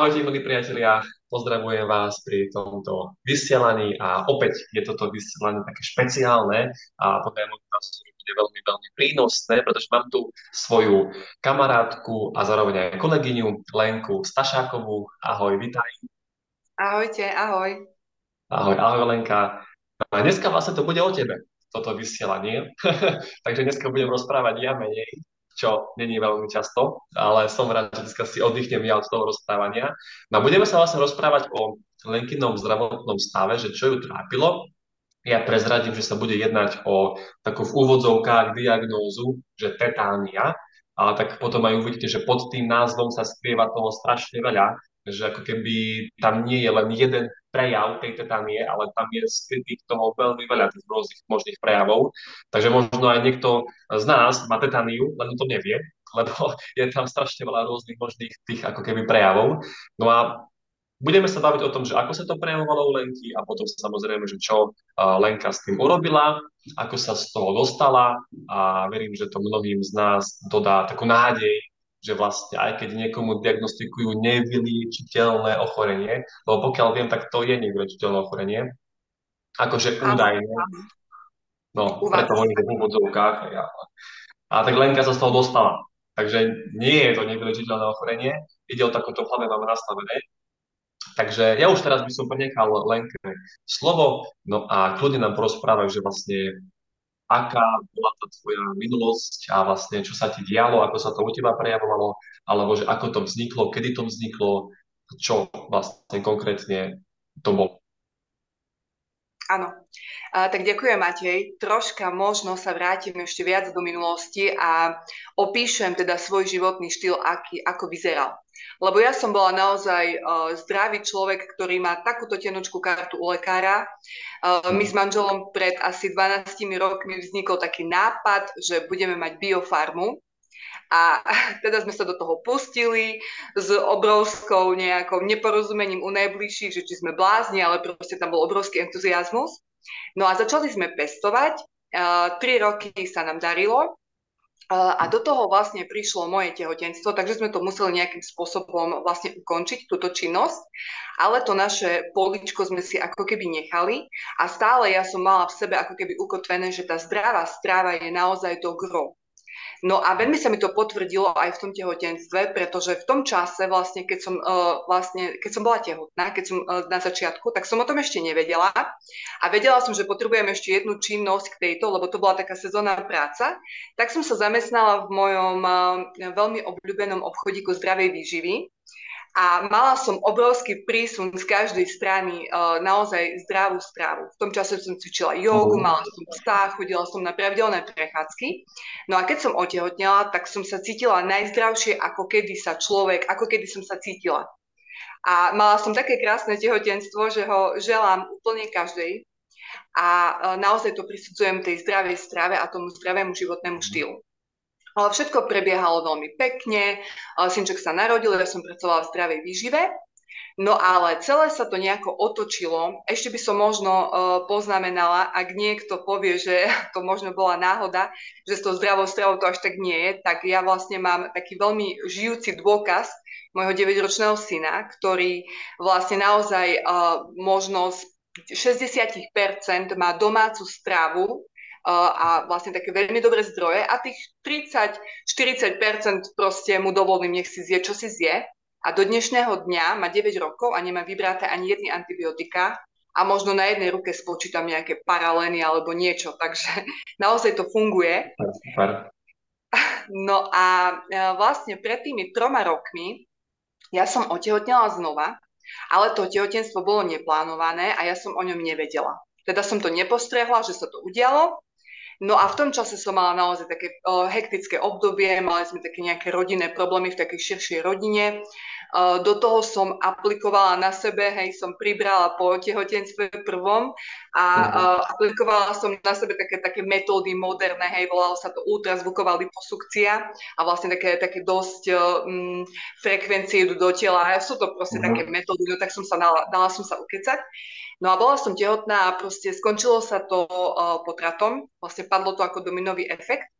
Ahojte, milí priatelia, pozdravujem vás pri tomto vysielaní a opäť je toto vysielanie také špeciálne a podľa môjho názoru bude veľmi, veľmi prínosné, pretože mám tu svoju kamarátku a zároveň aj kolegyňu Lenku Stašákovú. Ahoj, vitaj. Ahojte, ahoj. Ahoj, ahoj Lenka. Dneska vlastne to bude o tebe, toto vysielanie. Takže dneska budem rozprávať ja menej, čo není veľmi často, ale som rád, že dneska si oddychnem ja od toho rozprávania. No a budeme sa vlastne rozprávať o Lenkinom zdravotnom stave, že čo ju trápilo. Ja prezradím, že sa bude jednať o takú v úvodzovkách diagnózu, že tetánia, ale tak potom aj uvidíte, že pod tým názvom sa skrýva toho strašne veľa, že ako keby tam nie je len jeden prejav tej tetánie, ale tam je skrytých toho veľmi veľa tých rôznych možných prejavov. Takže možno aj niekto z nás má tetániu, len to nevie, lebo je tam strašne veľa rôznych možných tých ako keby prejavov. No a budeme sa baviť o tom, že ako sa to prejavovalo u Lenky a potom samozrejme, že čo Lenka s tým urobila, ako sa z toho dostala a verím, že to mnohým z nás dodá takú nádej, že vlastne aj keď niekomu diagnostikujú nevyliečiteľné ochorenie, lebo pokiaľ viem, tak to je nevyliečiteľné ochorenie, akože údajne, no, preto hovorím v úvodzovkách, ja. a tak Lenka sa z toho dostala. Takže nie je to nevyliečiteľné ochorenie, ide o takúto hlave máme nastavené. Takže ja už teraz by som prenechal Lenke slovo, no a kľudne nám porozprávaj, že vlastne aká bola tá tvoja minulosť a vlastne čo sa ti dialo, ako sa to u teba prejavovalo, alebo že ako to vzniklo, kedy to vzniklo, čo vlastne konkrétne to bolo. Áno. Tak ďakujem, Matej. Troška možno sa vrátim ešte viac do minulosti a opíšem teda svoj životný štýl, aký, ako vyzeral. Lebo ja som bola naozaj uh, zdravý človek, ktorý má takúto tenočku kartu u lekára. Uh, my s manželom pred asi 12 rokmi vznikol taký nápad, že budeme mať biofarmu. A teda sme sa do toho pustili s obrovskou nejakou neporozumením u najbližších, že či sme blázni, ale proste tam bol obrovský entuziasmus. No a začali sme pestovať, tri roky sa nám darilo a do toho vlastne prišlo moje tehotenstvo, takže sme to museli nejakým spôsobom vlastne ukončiť, túto činnosť, ale to naše poličko sme si ako keby nechali a stále ja som mala v sebe ako keby ukotvené, že tá zdravá stráva je naozaj to gro. No a veľmi sa mi to potvrdilo aj v tom tehotenstve, pretože v tom čase vlastne, keď som, uh, vlastne, keď som bola tehotná, keď som uh, na začiatku, tak som o tom ešte nevedela. A vedela som, že potrebujem ešte jednu činnosť k tejto, lebo to bola taká sezónna práca. Tak som sa zamestnala v mojom uh, veľmi obľúbenom obchodíku zdravej výživy, a mala som obrovský prísun z každej strany uh, naozaj zdravú strávu. V tom čase som cvičila jogu, mala som psa, chodila som na pravidelné prechádzky. No a keď som otehotnela, tak som sa cítila najzdravšie, ako kedy sa človek, ako kedy som sa cítila. A mala som také krásne tehotenstvo, že ho želám úplne každej. A uh, naozaj to prisudzujem tej zdravej strave a tomu zdravému životnému štýlu. Ale všetko prebiehalo veľmi pekne, synček sa narodil, ja som pracovala v zdravej výžive, No ale celé sa to nejako otočilo. Ešte by som možno uh, poznamenala, ak niekto povie, že to možno bola náhoda, že s tou zdravou stravou to až tak nie je, tak ja vlastne mám taký veľmi žijúci dôkaz môjho 9-ročného syna, ktorý vlastne naozaj uh, možno z 60% má domácu stravu a vlastne také veľmi dobré zdroje a tých 30-40% proste mu dovolím, nech si zje, čo si zje. A do dnešného dňa má 9 rokov a nemá vybraté ani jedny antibiotika a možno na jednej ruke spočítam nejaké paralény alebo niečo, takže naozaj to funguje. Super. No a e, vlastne pred tými troma rokmi ja som otehotnela znova, ale to tehotenstvo bolo neplánované a ja som o ňom nevedela. Teda som to nepostrehla, že sa to udialo No a v tom čase som mala naozaj také uh, hektické obdobie, mali sme také nejaké rodinné problémy v takej širšej rodine. Uh, do toho som aplikovala na sebe, hej, som pribrala po tehotenstve prvom a uh, aplikovala som na sebe také, také metódy moderné, hej, volalo sa to ultrazvuková liposukcia a vlastne také, také dosť um, frekvencie idú do tela. Sú to proste uh-huh. také metódy, no tak som sa dala, dala som sa ukecať. No a bola som tehotná a proste skončilo sa to uh, potratom, vlastne padlo to ako dominový efekt.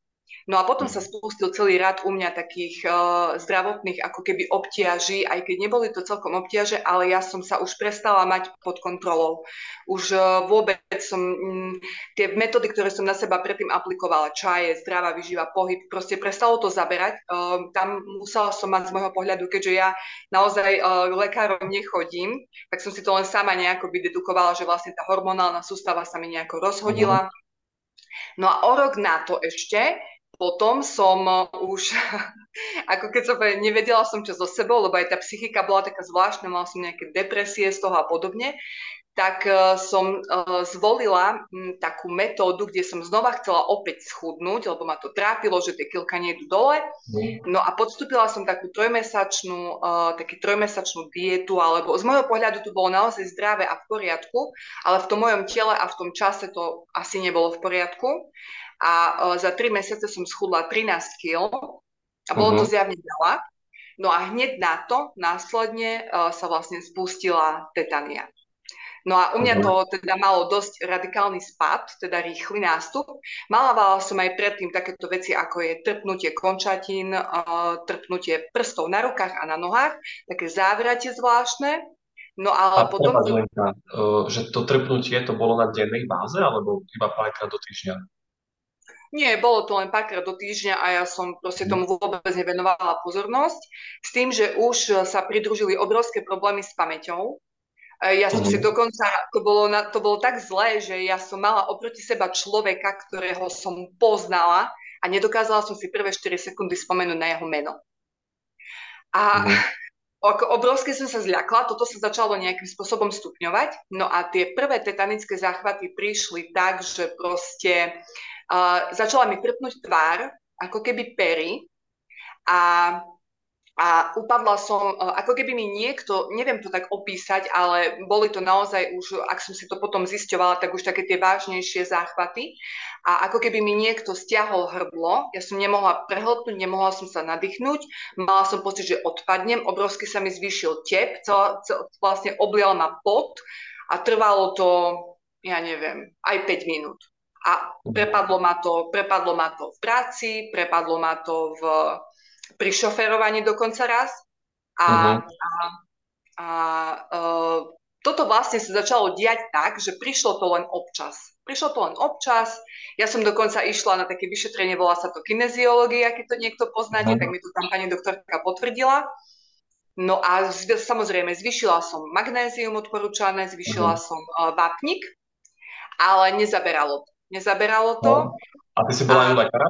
No a potom sa spustil celý rad u mňa takých uh, zdravotných ako keby obtiaží, aj keď neboli to celkom obtiaže, ale ja som sa už prestala mať pod kontrolou. Už uh, vôbec som, um, tie metódy, ktoré som na seba predtým aplikovala, čaje, zdravá vyživa, pohyb, proste prestalo to zaberať. Uh, tam musela som mať z môjho pohľadu, keďže ja naozaj uh, lekárom nechodím, tak som si to len sama nejako vydedukovala, že vlastne tá hormonálna sústava sa mi nejako rozhodila. No a o rok na to ešte potom som už, ako keď som nevedela som čo so sebou, lebo aj tá psychika bola taká zvláštna, mala som nejaké depresie z toho a podobne, tak uh, som uh, zvolila m, takú metódu, kde som znova chcela opäť schudnúť, lebo ma to trápilo, že tie kilka nejdu dole. Mm. No a podstúpila som takú trojmesačnú, taký trojmesačnú dietu, alebo z môjho pohľadu to bolo naozaj zdravé a v poriadku, ale v tom mojom tele a v tom čase to asi nebolo v poriadku a uh, za 3 mesiace som schudla 13 kg a bolo uh-huh. to mhm. zjavne veľa. No a hneď na to následne uh, sa vlastne spustila tetania. No a u mňa mhm. to teda malo dosť radikálny spad, teda rýchly nástup. Malávala som aj predtým takéto veci, ako je trpnutie končatín, uh, trpnutie prstov na rukách a na nohách, také závratie zvláštne. No ale a potom... Lenka, uh, že to trpnutie to bolo na dennej báze, alebo iba párkrát do týždňa? Nie, bolo to len párkrát do týždňa a ja som proste tomu vôbec nevenovala pozornosť. S tým, že už sa pridružili obrovské problémy s pamäťou. E, ja som si mhm. dokonca, to bolo, na, to bolo tak zlé, že ja som mala oproti seba človeka, ktorého som poznala a nedokázala som si prvé 4 sekundy spomenúť na jeho meno. A uh-huh. ako obrovské som sa zľakla, toto sa začalo nejakým spôsobom stupňovať. No a tie prvé tetanické záchvaty prišli tak, že proste začala mi trpnúť tvár, ako keby pery a, a upadla som, uh, ako keby mi niekto, neviem to tak opísať, ale boli to naozaj už, ak som si to potom zisťovala, tak už také tie vážnejšie záchvaty a ako keby mi niekto stiahol hrdlo, ja som nemohla prehltnúť, nemohla som sa nadýchnuť, mala som pocit, že odpadnem, obrovsky sa mi zvýšil tep, celá, celá, vlastne oblial ma pot a trvalo to, ja neviem, aj 5 minút. A prepadlo ma to, prepadlo ma to v práci, prepadlo ma to v, pri šoferovaní dokonca raz. A, uh-huh. a, a uh, toto vlastne sa začalo diať tak, že prišlo to len občas. Prišlo to len občas. Ja som dokonca išla na také vyšetrenie, volá sa to kineziológia, keď to niekto poznáte, uh-huh. tak mi to tam pani doktorka potvrdila. No a samozrejme, zvyšila som magnézium odporúčané, zvyšila uh-huh. som uh, vápnik, ale nezaberalo to. Nezaberalo to. No. A ty si bola a... aj u lekára?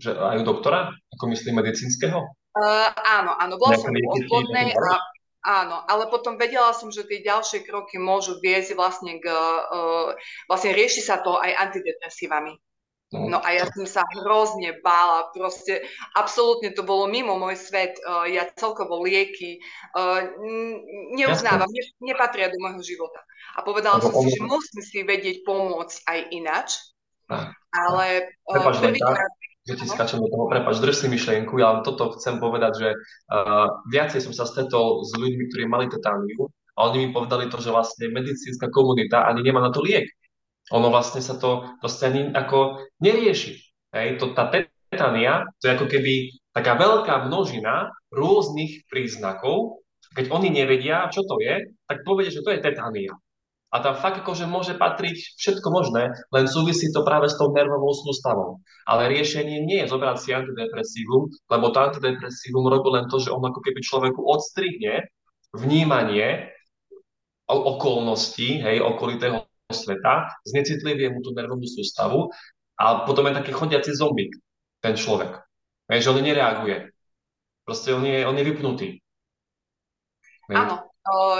Že aj u doktora? Ako myslím medicínskeho? Uh, áno, áno, bola som u odbornej a Áno, ale potom vedela som, že tie ďalšie kroky môžu viesť vlastne k, uh, vlastne rieši sa to aj antidepresívami. No. no a ja som sa hrozne bála, proste absolútne to bolo mimo môj svet, uh, ja celkovo lieky uh, neuznávam, ne, nepatria do môjho života. A povedala som si, že musím si vedieť pomôcť aj inač, ale uh, prvýkrát že ti skáčem do toho, prepáč, drž si myšlienku, ja vám toto chcem povedať, že uh, viacej som sa stretol s ľuďmi, ktorí mali tetániu a oni mi povedali to, že vlastne medicínska komunita ani nemá na to liek. Ono vlastne sa to proste ani ako nerieši. Hej, to, tá tetania, to je ako keby taká veľká množina rôznych príznakov. Keď oni nevedia, čo to je, tak povedia, že to je tetania. A tam fakt akože môže patriť všetko možné, len súvisí to práve s tou nervovou sústavou. Ale riešenie nie je zobrať si antidepresívum, lebo to antidepresívum robí len to, že on ako keby človeku odstrihne vnímanie okolností, hej, okolitého sveta, znecitlivie mu tú nervovú sústavu a potom je taký chodiaci zombik, ten človek. Hej, že on nereaguje. Proste on je, on je vypnutý. Áno,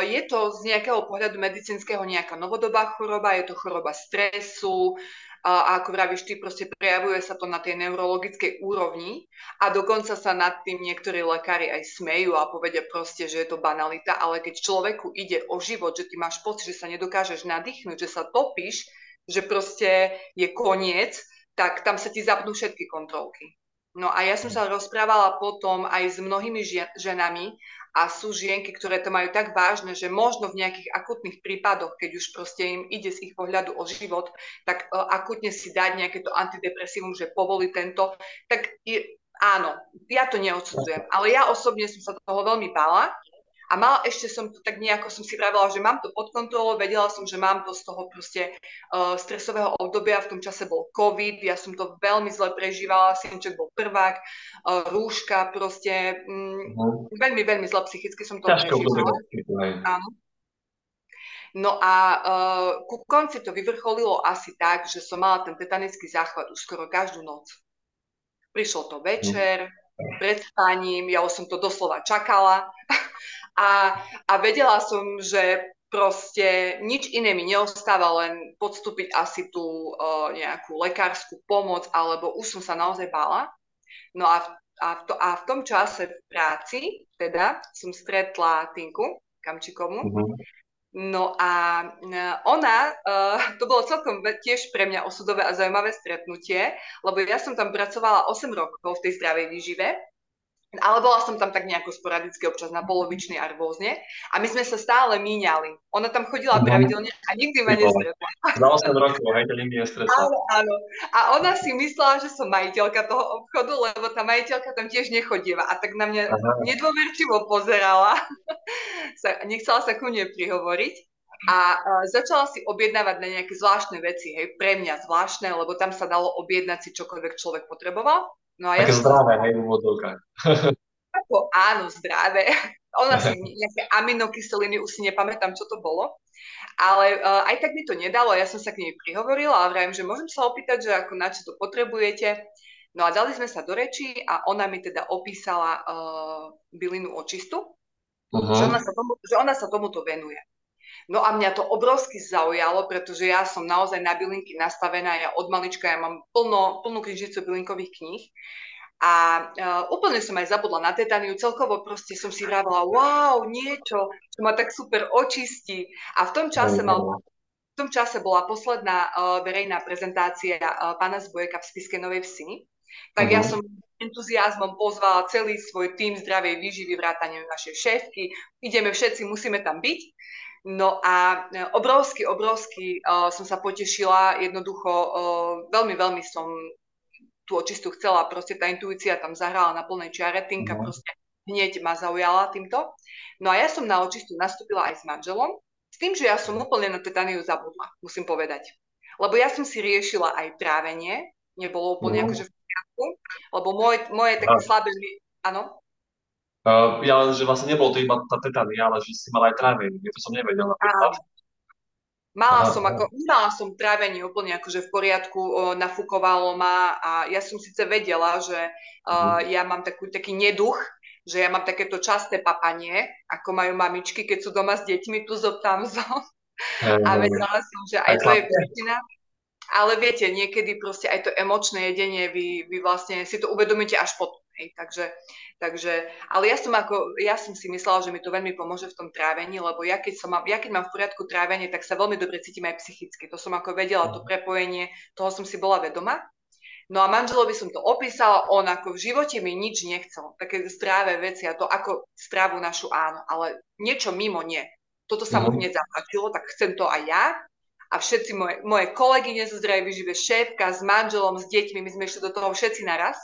je to z nejakého pohľadu medicínskeho nejaká novodobá choroba, je to choroba stresu a ako vravíš ty, proste prejavuje sa to na tej neurologickej úrovni a dokonca sa nad tým niektorí lekári aj smejú a povedia proste, že je to banalita, ale keď človeku ide o život, že ty máš pocit, že sa nedokážeš nadýchnuť, že sa topíš, že proste je koniec, tak tam sa ti zapnú všetky kontrolky. No a ja som sa rozprávala potom aj s mnohými ženami a sú žienky, ktoré to majú tak vážne, že možno v nejakých akutných prípadoch, keď už proste im ide z ich pohľadu o život, tak uh, akutne si dať nejaké to antidepresívum, že povoli tento, tak je, áno, ja to neodsudzujem, ale ja osobne som sa toho veľmi bála a mal, ešte som to tak nejako, som si pravila, že mám to pod kontrolou, vedela som, že mám to z toho proste uh, stresového obdobia, v tom čase bol COVID, ja som to veľmi zle prežívala, synček bol prvák, uh, rúška, proste mm, uh-huh. veľmi, veľmi zle psychicky som to Ťažko prežívala. Áno. No a uh, ku konci to vyvrcholilo asi tak, že som mala ten tetanický záchvat už skoro každú noc. Prišlo to večer, uh-huh. pred spaním, ja už som to doslova čakala. A, a vedela som, že proste nič iné mi neostáva, len podstúpiť asi tú uh, nejakú lekárskú pomoc, alebo už som sa naozaj bála. No a, a, v to, a v tom čase v práci, teda, som stretla Tinku Kamčikovu. Uh-huh. No a ona, uh, to bolo celkom tiež pre mňa osudové a zaujímavé stretnutie, lebo ja som tam pracovala 8 rokov v tej zdravej výžive ale bola som tam tak nejako sporadicky občas na polovičný a rôzne. A my sme sa stále míňali. Ona tam chodila pravidelne a nikdy ma nestretla. Za 8 rokov, hej, to nikdy nestretla. Áno, áno. A ona si myslela, že som majiteľka toho obchodu, lebo tá majiteľka tam tiež nechodieva. A tak na mňa Aha. nedôverčivo pozerala. Nechcela sa ku mne prihovoriť. A uh, začala si objednávať na nejaké zvláštne veci, hej, pre mňa zvláštne, lebo tam sa dalo objednať si čokoľvek človek potreboval. No a Také ja zdravé, hej, v. Ako, áno, zdravé. Ona si nejaké aminokyseliny, už si nepamätám, čo to bolo. Ale uh, aj tak mi to nedalo, ja som sa k nej prihovorila a vravím, že môžem sa opýtať, že ako na čo to potrebujete. No a dali sme sa do reči a ona mi teda opísala uh, bylinu očistu, uh-huh. že, ona sa tomu, že ona sa tomuto venuje. No a mňa to obrovsky zaujalo, pretože ja som naozaj na bylinky nastavená, ja od malička ja mám plno, plnú knižnicu bylinkových kníh. A uh, úplne som aj zabudla na tetaniu, celkovo proste som si vravila, wow, niečo, čo ma tak super očistí. A v tom čase mal v tom čase bola posledná uh, verejná prezentácia uh, pána Zbojeka v Spiske Novej Vsi, tak uh-huh. ja mhm. som entuziasmom pozvala celý svoj tým zdravej výživy, vrátane našej šéfky. Ideme všetci, musíme tam byť. No a e, obrovsky, obrovsky uh, som sa potešila, jednoducho uh, veľmi, veľmi som tú očistu chcela, proste tá intuícia tam zahrala na plnej čiare, Tinka no. proste hneď ma zaujala týmto. No a ja som na očistu nastúpila aj s manželom, s tým, že ja som úplne na tetaniu zabudla, musím povedať. Lebo ja som si riešila aj trávenie, nebolo úplne no. akože v poriadku, lebo moje, moje také slabé... Áno? Uh, ja len, že vlastne nebolo to iba tá tetania, ale že si mala aj trávenie. To som nevedel napríklad. Mala Aha. som, ako, mala som trávenie úplne akože v poriadku, o, nafúkovalo ma a ja som síce vedela, že uh, ja mám takú, taký neduch, že ja mám takéto časté papanie, ako majú mamičky, keď sú doma s deťmi, tu zo tam. A vedela som, že aj, to je príčina. Ale viete, niekedy proste aj to emočné jedenie, vy, vy vlastne si to uvedomíte až potom. Hej, takže, takže, ale ja som, ako, ja som si myslela, že mi to veľmi pomôže v tom trávení, lebo ja keď, som, ja keď mám v poriadku trávenie, tak sa veľmi dobre cítim aj psychicky. To som ako vedela, to prepojenie, toho som si bola vedoma. No a manželovi som to opísala, on ako v živote mi nič nechcel. Také zdravé veci a to ako správu našu áno, ale niečo mimo nie. Toto sa mu mhm. hneď zapáčilo, tak chcem to aj ja. A všetci moje, moje kolegyne zo zdravej šéfka s manželom, s deťmi, my sme išli do toho všetci naraz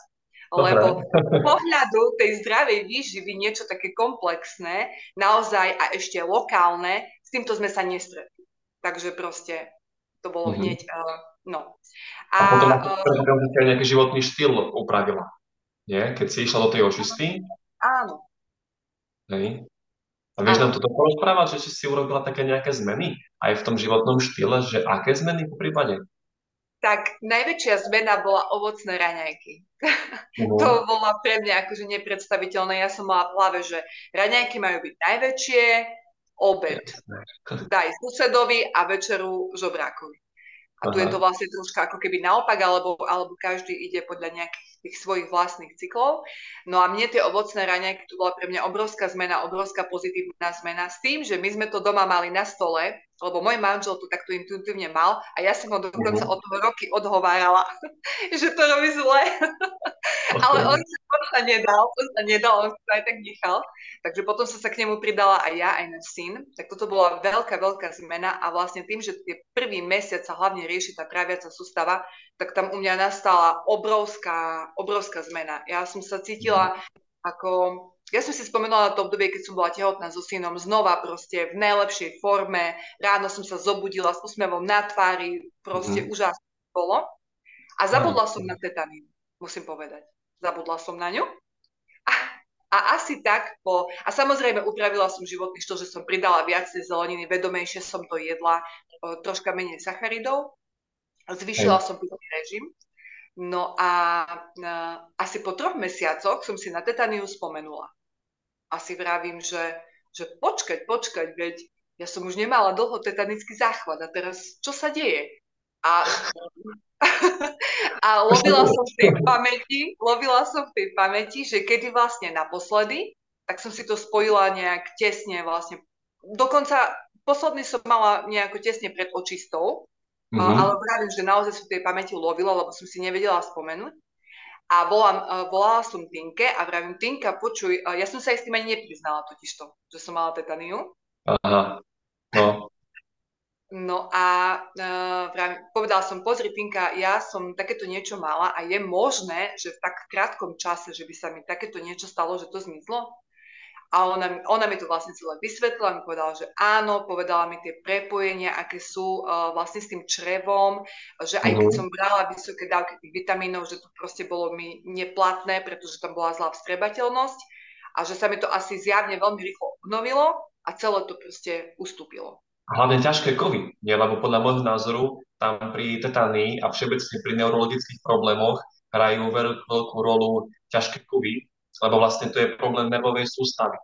lebo z pohľadu tej zdravej výživy niečo také komplexné, naozaj a ešte lokálne, s týmto sme sa nestretli. Takže proste to bolo mm-hmm. hneď, uh, no. A, a potom uh, nejaký životný štýl upravila, nie? Keď si išla do tej očisty? Áno. Hej. A vieš nám toto porozprávať, že si urobila také nejaké zmeny aj v tom životnom štýle, že aké zmeny po prípade? Tak najväčšia zmena bola ovocné raňajky. Uh-huh. to bolo pre mňa akože nepredstaviteľné. Ja som mala v hlave, že raňajky majú byť najväčšie, obed daj susedovi a večeru žobrákovi. A tu Aha. je to vlastne troška ako keby naopak, alebo, alebo každý ide podľa nejakých tých svojich vlastných cyklov. No a mne tie ovocné raňajky, to bola pre mňa obrovská zmena, obrovská pozitívna zmena s tým, že my sme to doma mali na stole, lebo môj manžel to takto intuitívne mal a ja som ho dokonca uh-huh. od toho roky odhovárala, že to robí zle. Okay. Ale on, on sa nedal, on sa nedal, on sa aj tak nechal. Takže potom som sa k nemu pridala aj ja, aj náš syn. Tak toto bola veľká, veľká zmena a vlastne tým, že tie prvý mesiac sa hlavne rieši tá tráviaca sústava, tak tam u mňa nastala obrovská, obrovská zmena. Ja som sa cítila ako ja som si spomenula na to obdobie, keď som bola tehotná so synom, znova proste v najlepšej forme. Ráno som sa zobudila s úsmevom na tvári, proste mm. úžasné bolo. A zabudla som na tetanín, musím povedať. Zabudla som na ňu. A, a asi tak po... A samozrejme upravila som životný štýl, že som pridala viacej zeleniny, vedomejšie som to jedla, troška menej sacharidov. Zvyšila som pitný režim. No a, a asi po troch mesiacoch som si na tetániu spomenula a si vravím, že, že počkať, počkať, veď ja som už nemala dlho tetanický záchvat a teraz čo sa deje? A, a lovila som v tej pamäti, lovila som v tej pamäti, že kedy vlastne naposledy, tak som si to spojila nejak tesne vlastne. Dokonca posledný som mala nejako tesne pred očistou, mm-hmm. ale vravím, že naozaj som v tej pamäti lovila, lebo som si nevedela spomenúť. A volám, uh, volala som Tinke a vravím, Tinka, počuj, uh, ja som sa aj s tým ani nepriznala totižto, že som mala tetaniu. Aha, no. No a uh, vravím, povedala som, pozri Tinka, ja som takéto niečo mala a je možné, že v tak krátkom čase, že by sa mi takéto niečo stalo, že to zmizlo? A ona, ona mi to vlastne celé vysvetlila, mi povedala, že áno, povedala mi tie prepojenia, aké sú uh, vlastne s tým črevom, že aj keď mhm. som brala vysoké dávky tých vitamínov, že to proste bolo mi neplatné, pretože tam bola zlá vstrebateľnosť a že sa mi to asi zjavne veľmi rýchlo obnovilo a celé to proste ustúpilo. Hlavne ťažké kovy, nie? lebo podľa môjho názoru tam pri tetanii a všeobecne pri neurologických problémoch hrajú veľkú rolu ťažké kovy, lebo vlastne to je problém nervovej sústavy.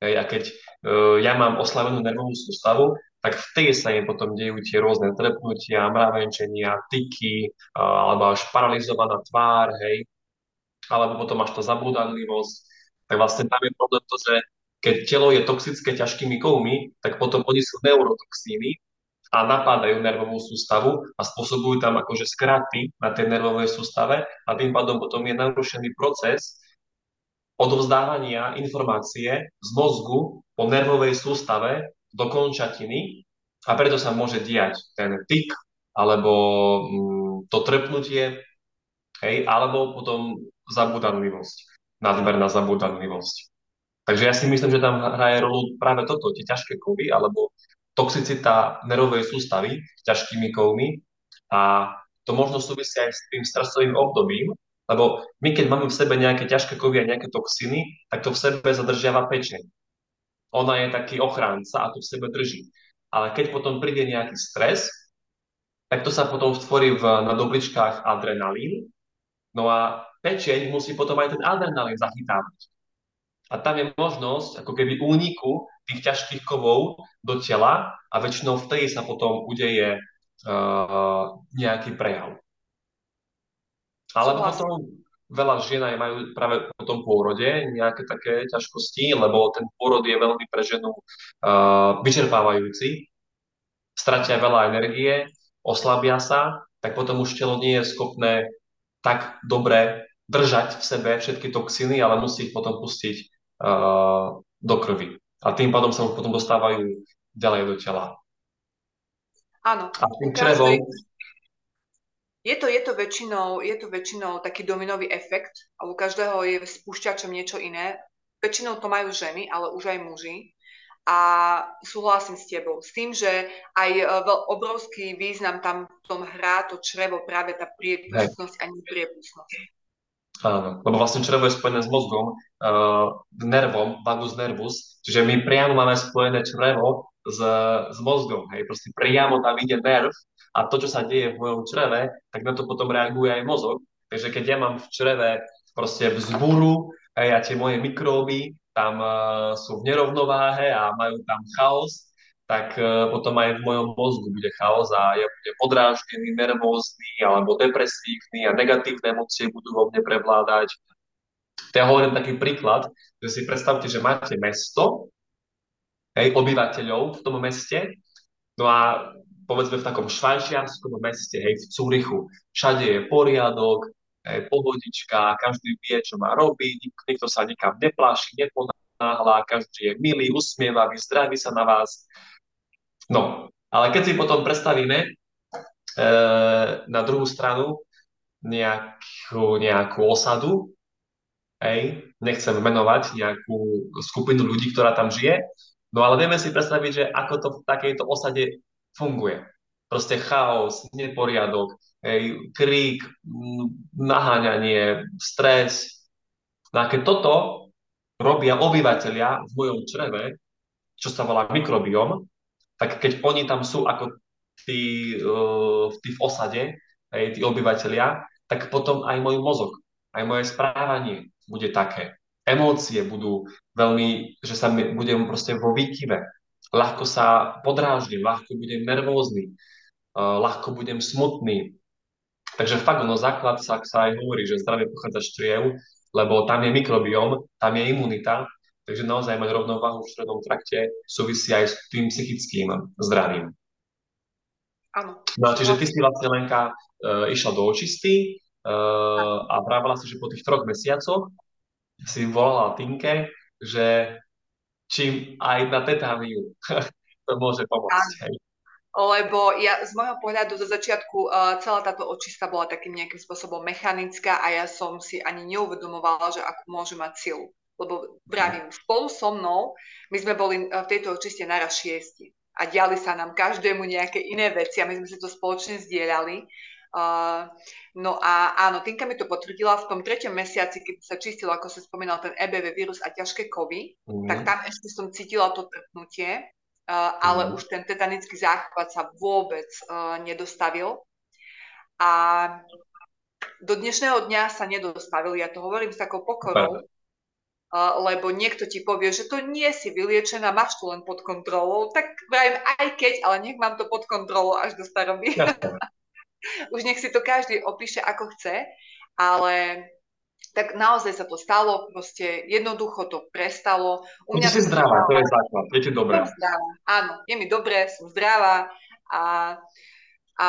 Hej, a keď uh, ja mám oslavenú nervovú sústavu, tak v tej sa im potom dejú tie rôzne trepnutia, mravenčenia, tyky, uh, alebo až paralizovaná tvár, hej, alebo potom až tá zabúdanlivosť. Tak vlastne tam je problém to, že keď telo je toxické ťažkými kovmi, tak potom oni sú neurotoxíny a napádajú nervovú sústavu a spôsobujú tam akože skraty na tej nervovej sústave a tým pádom potom je narušený proces odovzdávania informácie z mozgu po nervovej sústave do končatiny a preto sa môže diať ten tik alebo mm, to trpnutie, hej, alebo potom zabudanlivosť, nadmerná zabudanlivosť. Takže ja si myslím, že tam hraje rolu práve toto, tie ťažké kovy alebo toxicita nervovej sústavy ťažkými kovmi a to možno súvisí aj s tým stresovým obdobím, lebo my, keď máme v sebe nejaké ťažké kovy a nejaké toxiny, tak to v sebe zadržiava pečeň. Ona je taký ochránca a to v sebe drží. Ale keď potom príde nejaký stres, tak to sa potom stvorí v, na dobličkách adrenalín. No a pečeň musí potom aj ten adrenalín zachytávať. A tam je možnosť ako keby úniku tých ťažkých kovov do tela a väčšinou vtedy sa potom udeje uh, nejaký prejav. Alebo potom veľa žien aj majú práve po tom pôrode nejaké také ťažkosti, lebo ten pôrod je veľmi pre ženu uh, vyčerpávajúci, stratia veľa energie, oslabia sa, tak potom už telo nie je schopné tak dobre držať v sebe všetky toxiny, ale musí ich potom pustiť uh, do krvi. A tým pádom sa už potom dostávajú ďalej do tela. Áno. A tým črevom, je to, je, to väčšinou, je to väčšinou taký dominový efekt a u každého je spúšťačom niečo iné. Väčšinou to majú ženy, ale už aj muži. A súhlasím s tebou. S tým, že aj e, obrovský význam tam v tom hrá to črevo, práve tá priepustnosť a nepriepustnosť. Áno, lebo vlastne črevo je spojené s mozgom, uh, nervom, vagus nervus, čiže my priamo máme spojené črevo s, s mozgom, hej, proste priamo tam ide nerv a to, čo sa deje v mojom čreve, tak na to potom reaguje aj mozog. Takže keď ja mám v čreve proste vzburu a tie moje mikróby tam uh, sú v nerovnováhe a majú tam chaos, tak e, potom aj v mojom mozgu bude chaos a ja budem podráždený, nervózny alebo depresívny a negatívne emócie budú vo mne prevládať. Ja hovorím taký príklad, že si predstavte, že máte mesto, hej, obyvateľov v tom meste, no a povedzme v takom švajčiarskom meste, hej, v Cúrichu, všade je poriadok, hej, pohodička, každý vie, čo má robiť, nikto sa nikam nepláši, neponáhla, každý je milý, usmievavý, zdraví sa na vás. No, ale keď si potom predstavíme e, na druhú stranu nejakú, nejakú osadu, hej, nechcem menovať nejakú skupinu ľudí, ktorá tam žije, no ale vieme si predstaviť, že ako to v takejto osade funguje. Proste chaos, neporiadok, hej, krík, naháňanie, stres. No a keď toto robia obyvateľia v mojom čreve, čo sa volá mikrobiom, tak keď oni tam sú ako tí, uh, tí v osade, aj tí obyvateľia, tak potom aj môj mozog, aj moje správanie bude také. Emócie budú veľmi, že sa budem proste vo výkyve. Ľahko sa podráždim, ľahko budem nervózny, uh, ľahko budem smutný. Takže fakt, no základ sa, sa aj hovorí, že zdravie pochádza z čriev, lebo tam je mikrobióm, tam je imunita Takže naozaj mať rovnováhu v štrednom trakte súvisí aj s tým psychickým zdravím. Áno. No, čiže ty si vlastne Lenka uh, išla do očisty uh, a vravela si, že po tých troch mesiacoch si volala Tinke, že čím aj na tetániu to môže pomôcť. Hej. Lebo ja z môjho pohľadu zo začiatku uh, celá táto očista bola takým nejakým spôsobom mechanická a ja som si ani neuvedomovala, že ako môže mať silu lebo vravím, spolu so mnou, my sme boli e, v tejto očiste naraz šiesti a diali sa nám každému nejaké iné veci a my sme si to spoločne zdieľali. Uh, no a áno, Tinka mi to potvrdila v tom treťom mesiaci, keď sa čistilo, ako sa spomínal, ten EBV vírus a ťažké kovy, mm. tak tam ešte som cítila to trpnutie, uh, ale mm. už ten tetanický záchvat sa vôbec uh, nedostavil. A do dnešného dňa sa nedostavil, ja to hovorím s takou pokorou, lebo niekto ti povie, že to nie si vyliečená, máš to len pod kontrolou, tak vravím aj keď, ale nech mám to pod kontrolou až do staroby. Už nech si to každý opíše ako chce, ale tak naozaj sa to stalo, proste jednoducho to prestalo. U mňa si zdravá, to je základ, je ti dobré. Som zdravá, áno, je mi dobré, som zdravá a... a...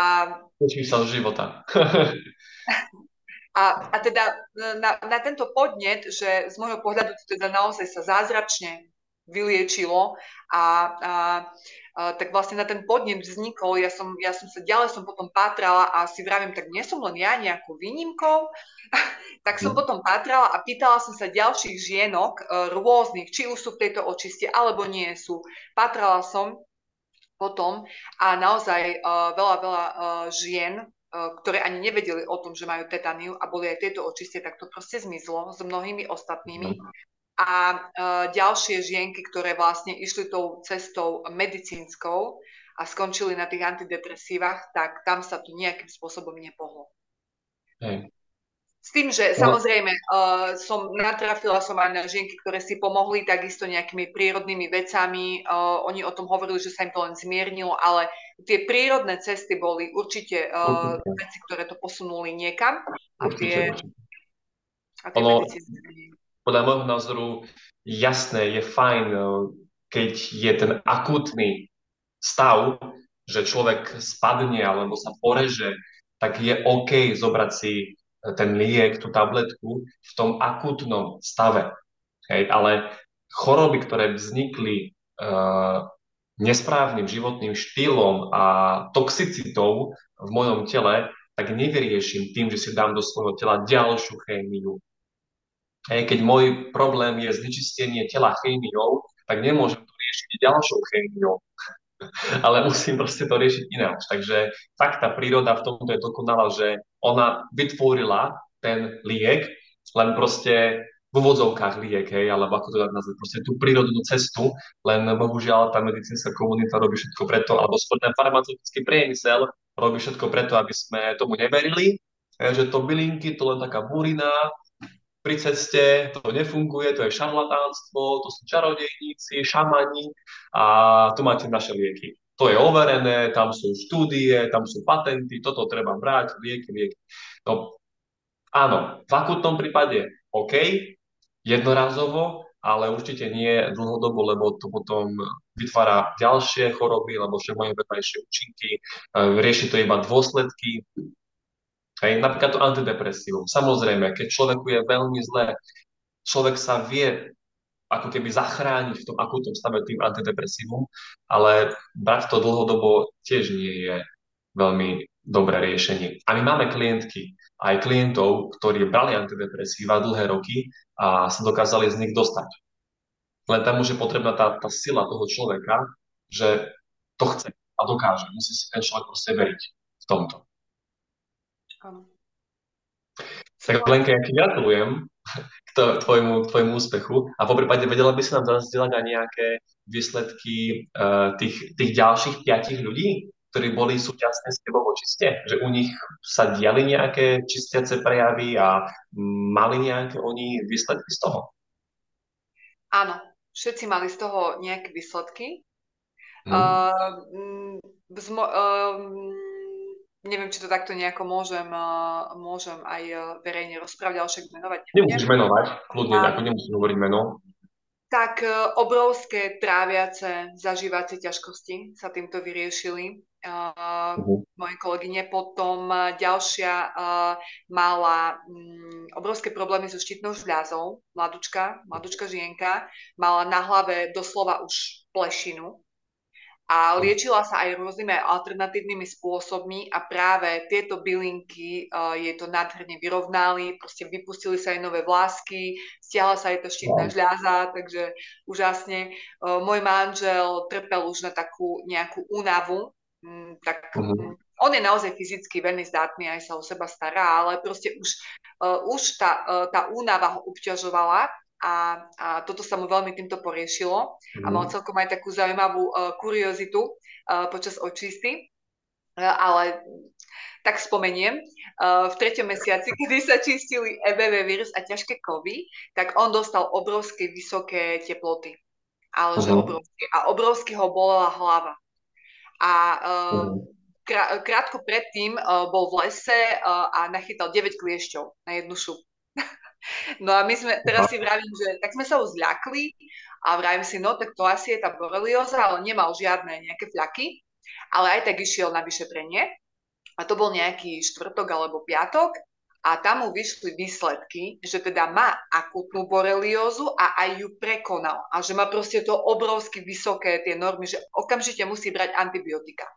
Tešíš sa z života. A, a teda na, na tento podnet, že z môjho pohľadu to teda naozaj sa zázračne vyliečilo a, a tak vlastne na ten podnet vznikol, ja som, ja som sa ďalej som potom pátrala a si vravím, tak nie som len ja nejakou výnimkou, tak som potom pátrala a pýtala som sa ďalších žienok e, rôznych, či už sú v tejto očiste alebo nie sú. Pátrala som potom a naozaj uh, veľa, veľa uh, žien ktoré ani nevedeli o tom, že majú tetaniu a boli aj tieto očistie, tak to proste zmizlo s mnohými ostatnými. A uh, ďalšie žienky, ktoré vlastne išli tou cestou medicínskou a skončili na tých antidepresívach, tak tam sa to nejakým spôsobom nepohlo. Hej. S tým, že no. samozrejme uh, som natrafila som aj na žienky, ktoré si pomohli takisto nejakými prírodnými vecami. Uh, oni o tom hovorili, že sa im to len zmiernilo, ale tie prírodné cesty boli určite uh, veci, ktoré to posunuli niekam. A tie, a tie ono, podľa môjho názoru jasné, je fajn, keď je ten akútny stav, že človek spadne alebo sa poreže, tak je OK zobrať si ten liek, tú tabletku v tom akútnom stave. Hej, ale choroby, ktoré vznikli uh, nesprávnym životným štýlom a toxicitou v mojom tele, tak nevyrieším tým, že si dám do svojho tela ďalšiu chémiu. Hej, keď môj problém je znečistenie tela chémiou, tak nemôžem to riešiť ďalšou chémiou. ale musím proste to riešiť ináč. Takže fakt tá príroda v tomto je dokonalá, že ona vytvorila ten liek, len proste v úvodzovkách liek, hej, alebo ako to dať nazvať, proste tú prírodnú cestu, len bohužiaľ tá medicínska komunita robí všetko preto, alebo skôr ten farmaceutický priemysel robí všetko preto, aby sme tomu neverili, že to bylinky, to len taká burina, pri ceste, to nefunguje, to je šarlatánstvo, to sú čarodejníci, šamani a tu máte naše lieky. To je overené, tam sú štúdie, tam sú patenty, toto treba brať, lieky, lieky. No, áno, v akutnom prípade OK, jednorazovo, ale určite nie dlhodobo, lebo to potom vytvára ďalšie choroby, lebo však majú vedľajšie účinky, e, rieši to iba dôsledky, Hej, napríklad to antidepresívum. Samozrejme, keď človeku je veľmi zlé, človek sa vie ako keby zachrániť v tom akutnom stave tým antidepresívum, ale brať to dlhodobo tiež nie je veľmi dobré riešenie. A my máme klientky, aj klientov, ktorí brali antidepresíva dlhé roky a sa dokázali z nich dostať. Len tam už je potrebná tá, tá sila toho človeka, že to chce a dokáže. Musí si ten človek proste veriť v tomto. Áno. Tak Lenka, ja ti gratulujem k, to, tvojmu, k tvojmu úspechu a po prípade vedela by si nám zazdieľať aj nejaké výsledky uh, tých, tých ďalších piatich ľudí, ktorí boli súčasne s tebou vo čiste? Že u nich sa diali nejaké čistiace prejavy a mali nejaké oni výsledky z toho? Áno, všetci mali z toho nejaké výsledky. Hmm. Uh, zmo, uh, neviem, či to takto nejako môžem, uh, môžem aj uh, verejne rozprávať, ale však menovať Nemusíš menovať, kľudne, a... ako nemusíš hovoriť meno. Tak uh, obrovské tráviace, zažívacie ťažkosti sa týmto vyriešili. Uh, uh-huh. moje kolegyne. Potom ďalšia uh, mala um, obrovské problémy so štítnou žľazou, mladučka, mladučka žienka, mala na hlave doslova už plešinu, a liečila sa aj rôznymi alternatívnymi spôsobmi a práve tieto bylinky uh, jej to nádherne vyrovnali, proste vypustili sa jej nové vlásky, stiahla sa jej to štítna žľaza, takže úžasne. Uh, môj manžel trpel už na takú nejakú únavu, mm, tak uh-huh. on je naozaj fyzicky veľmi zdatný, aj sa o seba stará, ale proste už, uh, už tá, tá únava ho obťažovala a, a toto sa mu veľmi týmto poriešilo mm. a mal mhm. celkom aj takú zaujímavú uh, kuriozitu uh, počas očisty, uh, ale tak spomeniem, v treťom mesiaci, kedy sa čistili EBV vírus a ťažké kovy, tak on dostal obrovské vysoké teploty. Ale uh-huh. že mhm. obrovské. A obrovské ho bolela hlava. A uh-huh. krátko predtým uh, bol v lese uh, a nachytal 9 kliešťov na jednu šupu. No a my sme, teraz si vravím, že tak sme sa ho zľakli a vravím si, no tak to asi je tá borelioza, ale nemal žiadne nejaké fľaky, ale aj tak išiel na vyšetrenie. A to bol nejaký štvrtok alebo piatok a tam mu vyšli výsledky, že teda má akutnú boreliózu a aj ju prekonal a že má proste to obrovsky vysoké tie normy, že okamžite musí brať antibiotika.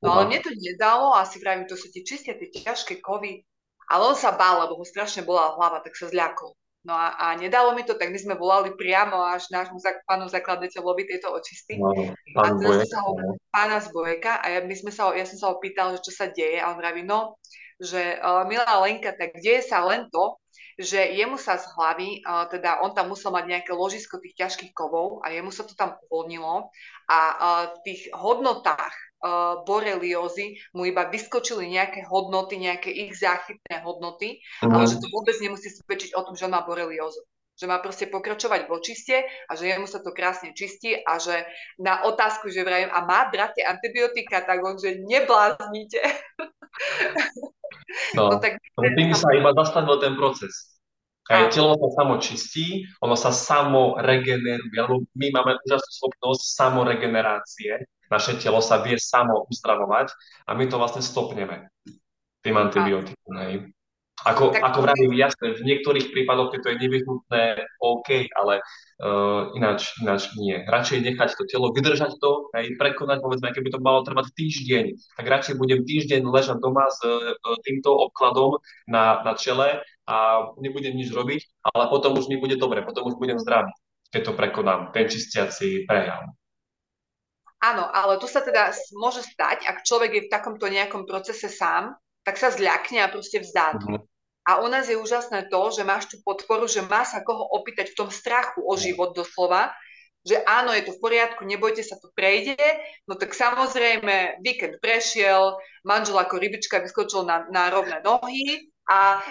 No ale mne to nedalo a si vravím, to sú tie čisté tie ťažké kovy, ale on sa bál, lebo ho strašne bola hlava, tak sa zľakol. No a, a nedalo mi to, tak my sme volali priamo až nášmu pánu zakladateľovi tieto očisty. No, pán a sa ho, pána Zbojeka a ja, my sme sa ho, ja som sa ho pýtal, že čo sa deje a on vraví, no, že uh, milá Lenka, tak deje sa len to, že jemu sa z hlavy, uh, teda on tam musel mať nejaké ložisko tých ťažkých kovov a jemu sa to tam uvoľnilo a uh, v tých hodnotách boreliózy mu iba vyskočili nejaké hodnoty, nejaké ich záchytné hodnoty, mm. ale že to vôbec nemusí svedčiť o tom, že on má boreliózu že má proste pokračovať v očiste a že jemu sa to krásne čistí a že na otázku, že vrajím, a má brate antibiotika, tak on, že nebláznite. No, no tak... Tým sa iba zastavil ten proces. Aj telo sa samo čistí, ono sa samo regeneruje, lebo my máme úžasnú schopnosť samoregenerácie, naše telo sa vie samo uzdravovať a my to vlastne stopneme tým antibiotikom. Hej. Ako, tak, ako vravím, jasné, v niektorých prípadoch, keď to je nevyhnutné, OK, ale uh, ináč, ináč nie. Radšej nechať to telo, vydržať to, hej, prekonať, povedzme, keby to malo trvať týždeň, tak radšej budem týždeň ležať doma s uh, týmto obkladom na, na čele a nebudem nič robiť, ale potom už mi bude dobre, potom už budem zdravý, keď to prekonám, ten čistiaci prejav. Áno, ale tu sa teda môže stať, ak človek je v takomto nejakom procese sám, tak sa zľakne a proste vzdá Uh-huh. A u nás je úžasné to, že máš tú podporu, že má sa koho opýtať v tom strachu o život doslova, že áno, je to v poriadku, nebojte sa, to prejde. No tak samozrejme, víkend prešiel, manžel ako rybička vyskočil na, na rovné nohy A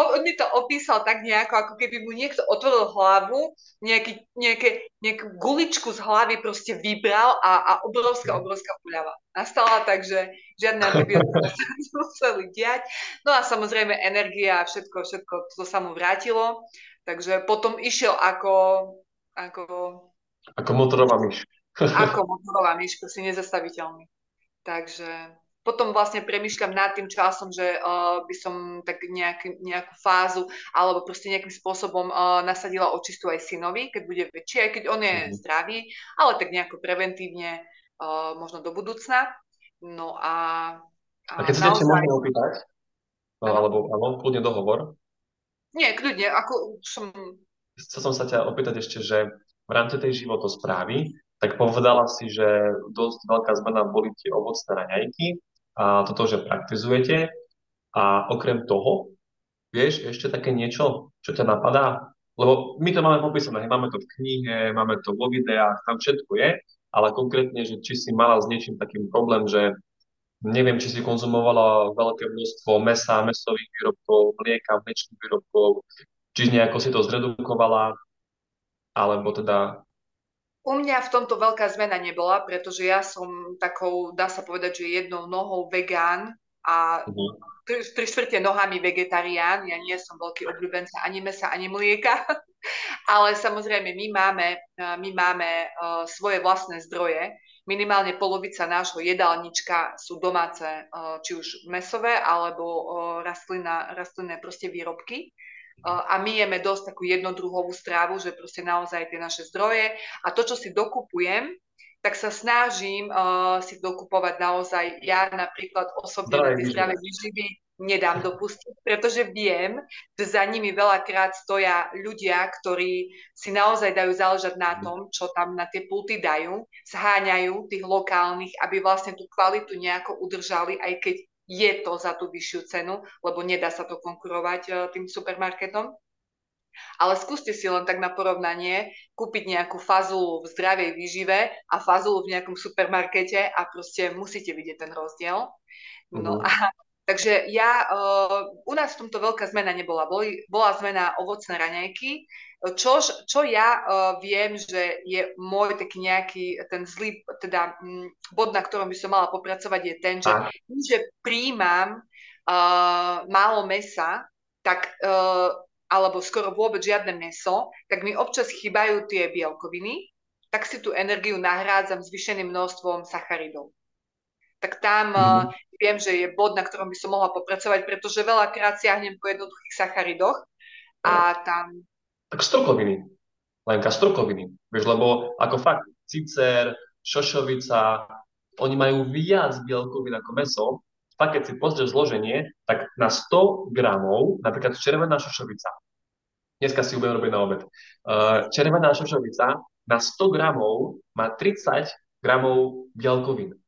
on mi to opísal tak nejako, ako keby mu niekto otvoril hlavu, nejaký, nejaké, nejakú guličku z hlavy proste vybral a, a obrovská, obrovská puľava. Nastala tak, že žiadne antibiotika sa museli diať. No a samozrejme energia a všetko, všetko to sa mu vrátilo. Takže potom išiel ako... Ako, ako motorová myš. ako motorová myš, si nezastaviteľný. Takže potom vlastne premyšľam nad tým časom, že uh, by som tak nejak, nejakú fázu alebo proste nejakým spôsobom uh, nasadila očistu aj synovi, keď bude väčší, aj keď on je mm. zdravý, ale tak nejako preventívne uh, možno do budúcna. No a... A, a keď sa naozaj... môžeme opýtať, alebo áno, kľudne dohovor. Nie, kľudne, ako som... Chcel som sa ťa opýtať ešte, že v rámci tej životosprávy, tak povedala si, že dosť veľká zmena boli tie ovocné raňajky, a toto, že praktizujete. A okrem toho, vieš, ešte také niečo, čo ťa napadá? Lebo my to máme popísané, máme to v knihe, máme to vo videách, tam všetko je, ale konkrétne, že či si mala s niečím takým problém, že neviem, či si konzumovala veľké množstvo mesa, mesových výrobkov, mlieka, mliečných výrobkov, či nejako si to zredukovala, alebo teda u mňa v tomto veľká zmena nebola, pretože ja som takou, dá sa povedať, že jednou nohou vegán a uh-huh. tri, tri štvrte nohami vegetarián. Ja nie som veľký obľúbenca ani mesa, ani mlieka. Ale samozrejme, my máme, my máme uh, svoje vlastné zdroje. Minimálne polovica nášho jedálnička sú domáce, uh, či už mesové, alebo uh, rastlina, rastlinné proste výrobky a my jeme dosť takú jednodruhovú strávu, že proste naozaj tie naše zdroje. A to, čo si dokupujem, tak sa snažím uh, si dokupovať naozaj, ja napríklad osobne na tie zdravé výživy nedám dopustiť, pretože viem, že za nimi veľakrát stoja ľudia, ktorí si naozaj dajú záležať na tom, čo tam na tie pulty dajú, zháňajú tých lokálnych, aby vlastne tú kvalitu nejako udržali, aj keď je to za tú vyššiu cenu, lebo nedá sa to konkurovať uh, tým supermarketom. Ale skúste si len tak na porovnanie kúpiť nejakú fazulu v zdravej výžive a fazulu v nejakom supermarkete a proste musíte vidieť ten rozdiel. No uh-huh. a takže ja, u nás v tomto veľká zmena nebola. Boli, bola zmena ovocné raňajky, čo, čo ja viem, že je môj taký nejaký ten zlý, teda m, bod, na ktorom by som mala popracovať, je ten, že že príjmam uh, málo mesa, tak, uh, alebo skoro vôbec žiadne meso, tak mi občas chýbajú tie bielkoviny, tak si tú energiu nahrádzam zvyšeným množstvom sacharidov. Tak tam mm-hmm. uh, viem, že je bod, na ktorom by som mohla popracovať, pretože veľakrát siahnem po jednoduchých sacharidoch a tam tak strokoviny. Lenka strokoviny. Vieš, lebo ako fakt, cicer, šošovica, oni majú viac bielkovín ako meso. Fakt, keď si pozrieš zloženie, tak na 100 gramov, napríklad červená šošovica, dneska si ju budem robiť na obed, uh, červená šošovica na 100 gramov má 30 gramov bielkovín.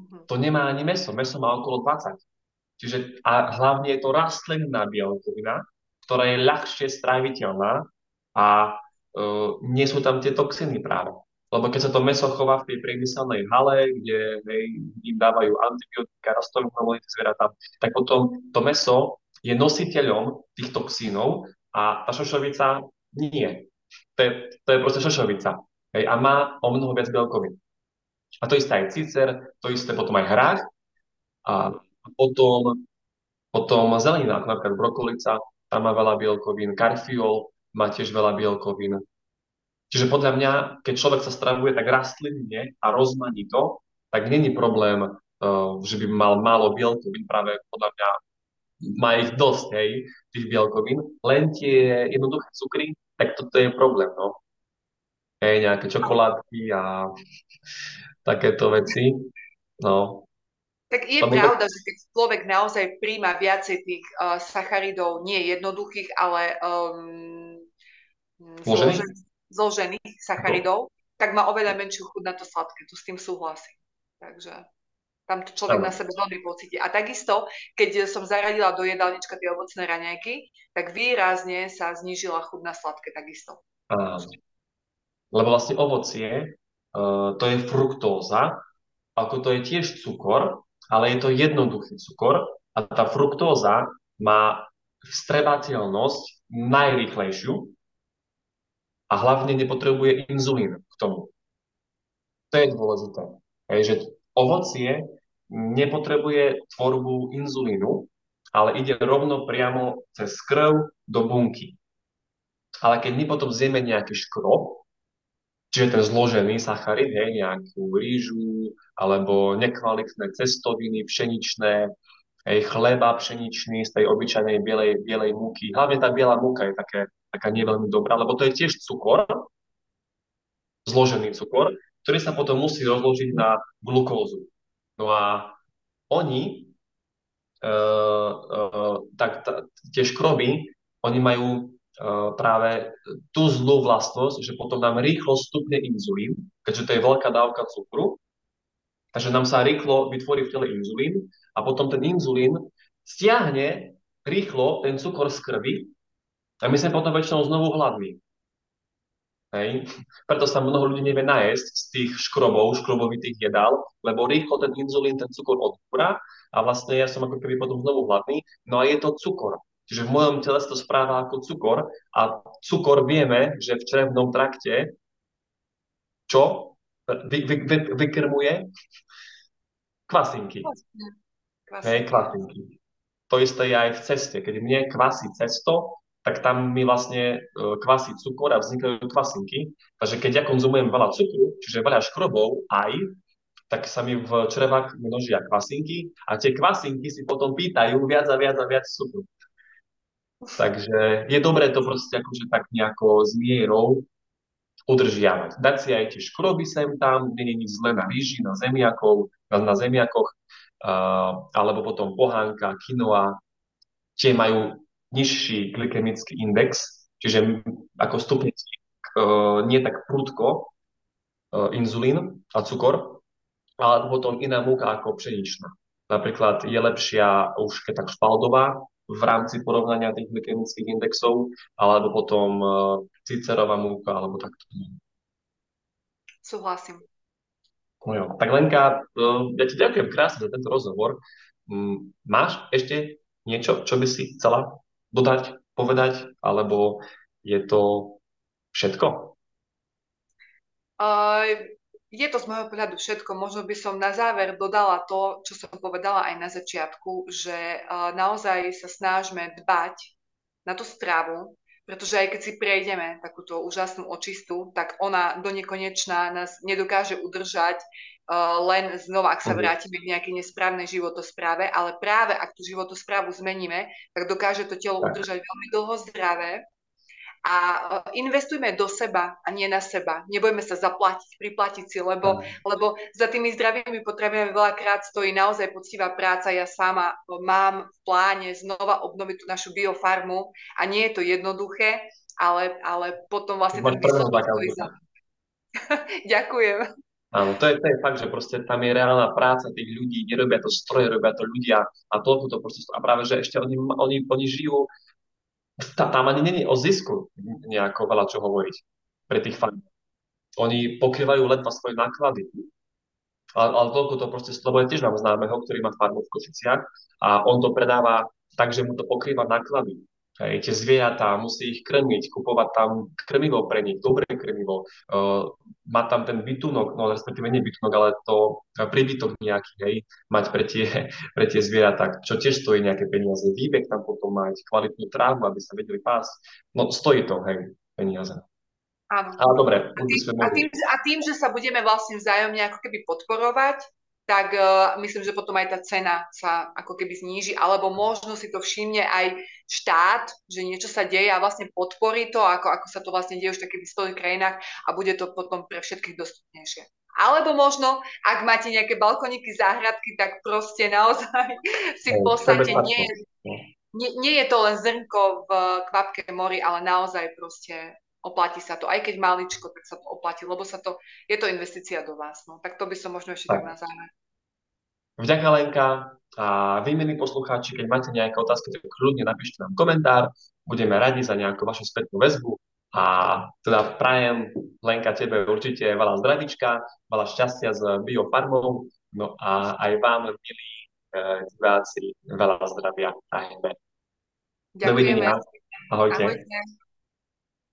Mhm. To nemá ani meso. Meso má okolo 20. Čiže a hlavne je to rastlinná bielkovina, ktorá je ľahšie stráviteľná a uh, nie sú tam tie toxiny práve. Lebo keď sa to meso chová v tej priemyselnej hale, kde hej, im dávajú antibiotika, rastlinné hormóny zvieratá, tak potom to meso je nositeľom tých toxínov a tá šošovica nie. To je, to je proste šošovica. Hej, a má o mnoho viac bielkovín. A to isté aj cicer, to isté potom aj hrách. A potom, potom zelenina, ako napríklad brokolica, tam má veľa bielkovín, karfiol má tiež veľa bielkovín. Čiže podľa mňa, keď človek sa stravuje tak rastlinne a rozmanito, tak není problém, uh, že by mal málo bielkovín, práve podľa mňa má ich dosť, hej, tých bielkovín, len tie jednoduché cukry, tak toto je problém, no. Hej, nejaké čokoládky a takéto veci, no. Tak je Lebo pravda, že keď človek naozaj príjma viacej tých uh, sacharidov, nie jednoduchých, ale um, zložených, zložených sacharidov, no. tak má oveľa menšiu chuť na to sladké. Tu s tým súhlasím. Takže tam to človek ano. na sebe veľmi pocíti. A takisto, keď som zaradila do jedálnička tie ovocné raňajky, tak výrazne sa znížila chuť na sladké takisto. Ano. Lebo vlastne ovocie, to je fruktóza, ako to je tiež cukor, ale je to jednoduchý cukor a tá fruktóza má vstrebateľnosť najrýchlejšiu a hlavne nepotrebuje inzulín k tomu. To je dôležité. Hej, že ovocie nepotrebuje tvorbu inzulínu, ale ide rovno priamo cez krv do bunky. Ale keď my potom zjeme nejaký škrob, čiže ten zložený sacharid, hej, nejakú rýžu, alebo nekvalitné cestoviny, pšeničné, hej, chleba pšeničný z tej obyčajnej bielej, bielej múky. Hlavne tá biela múka je také, taká nie veľmi dobrá, lebo to je tiež cukor, zložený cukor, ktorý sa potom musí rozložiť na glukózu. No a oni, uh, uh, tak t- tie oni majú práve tú zlú vlastnosť, že potom nám rýchlo stupne inzulín, keďže to je veľká dávka cukru, takže nám sa rýchlo vytvorí v tele inzulín a potom ten inzulín stiahne rýchlo ten cukor z krvi a my sme potom väčšinou znovu hladní. Hej. Preto sa mnoho ľudí nevie najesť z tých škrobov, škrobovitých jedál, lebo rýchlo ten inzulín ten cukor odpúra a vlastne ja som ako keby potom znovu hladný. No a je to cukor. Čiže v mojom tele sa to správa ako cukor a cukor vieme, že v črevnom trakte čo vy, vy, vy, vykrmuje kvasinky. Hej, kvasinky. To isté je aj v ceste. Keď mne kvasí cesto, tak tam mi vlastne e, kvasí cukor a vznikajú kvasinky. Takže keď ja konzumujem veľa cukru, čiže veľa škrobov aj, tak sa mi v črevách množia kvasinky a tie kvasinky si potom pýtajú viac a viac a viac cukru. Takže je dobré to proste akože tak nejako s mierou udržiavať. Dať si aj tie škroby sem tam, je nič zlé na rýži, na zemiakov, na, na zemiakoch, alebo potom pohánka, kinoa, tie majú nižší glykemický index, čiže ako stupne nie tak prudko inzulín a cukor, ale potom iná múka ako pšeničná. Napríklad je lepšia už keď tak špaldová v rámci porovnania tých glykemických indexov, alebo potom cicerová múka, alebo takto. Súhlasím. No jo. Tak Lenka, e, ja ti ďakujem krásne za tento rozhovor. Mm, máš ešte niečo, čo by si chcela dodať, povedať, alebo je to všetko? Uh, je to z môjho pohľadu všetko. Možno by som na záver dodala to, čo som povedala aj na začiatku, že uh, naozaj sa snažme dbať na tú stravu, pretože aj keď si prejdeme takúto úžasnú očistu, tak ona do nekonečná nás nedokáže udržať uh, len znova, ak sa mhm. vrátime k nejakej nesprávnej životospráve, ale práve ak tú životosprávu zmeníme, tak dokáže to telo udržať veľmi dlho zdravé a e, investujme do seba a nie na seba. Nebojme sa zaplatiť, priplatiť si, lebo, lebo za tými zdravými potrebami veľakrát stojí naozaj poctivá práca. Ja sama mám v pláne znova obnoviť tú našu biofarmu a nie je to jednoduché, ale, ale potom vlastne. Ďakujem. Áno, to je, to je fakt, že proste tam je reálna práca tých ľudí, nerobia to stroje, robia to ľudia a toľko to proste, a práve, že ešte oni, oni, oni žijú tam ani není o zisku nejako veľa čo hovoriť pre tých fanov. Oni pokrývajú ledva svoje náklady. Ale, ale toľko to proste, ja tiež mám známeho, ktorý má farmu v Košiciach a on to predáva tak, že mu to pokrýva náklady. Hej, tie zvieratá, musí ich krmiť, kupovať tam krmivo pre nich, dobré krmivo. Uh, má tam ten bytunok, no respektíve nie bytunok, ale to príbytok nejaký, hej, mať pre tie, pre tie zvieratá, čo tiež stojí nejaké peniaze. Výbek tam potom mať, kvalitnú trávu, aby sa vedeli pásť. No stojí to, hej, peniaze. Áno. Ale dobre. A tým, a, tým, a tým, že sa budeme vlastne vzájomne ako keby podporovať, tak uh, myslím, že potom aj tá cena sa ako keby zníži, alebo možno si to všimne aj štát, že niečo sa deje a vlastne podporí to, ako, ako sa to vlastne deje už v takých vyspelých krajinách a bude to potom pre všetkých dostupnejšie. Alebo možno, ak máte nejaké balkoniky, záhradky, tak proste naozaj si v podstate nie, nie, nie je to len zrnko v kvapke mori, ale naozaj proste oplatí sa to. Aj keď maličko, tak sa to oplatí, lebo sa to, je to investícia do vás. No. Tak to by som možno ešte tak, tak na záver. Vďaka Lenka a vy, milí poslucháči, keď máte nejaké otázky, tak kľudne napíšte nám komentár, budeme radi za nejakú vašu spätnú väzbu a teda prajem Lenka tebe určite veľa zdravička, veľa šťastia s biofarmou, no a aj vám, milí e, diváci, veľa zdravia a hebe. Ďakujeme. Dovidenia. Ahojte. Ahojte.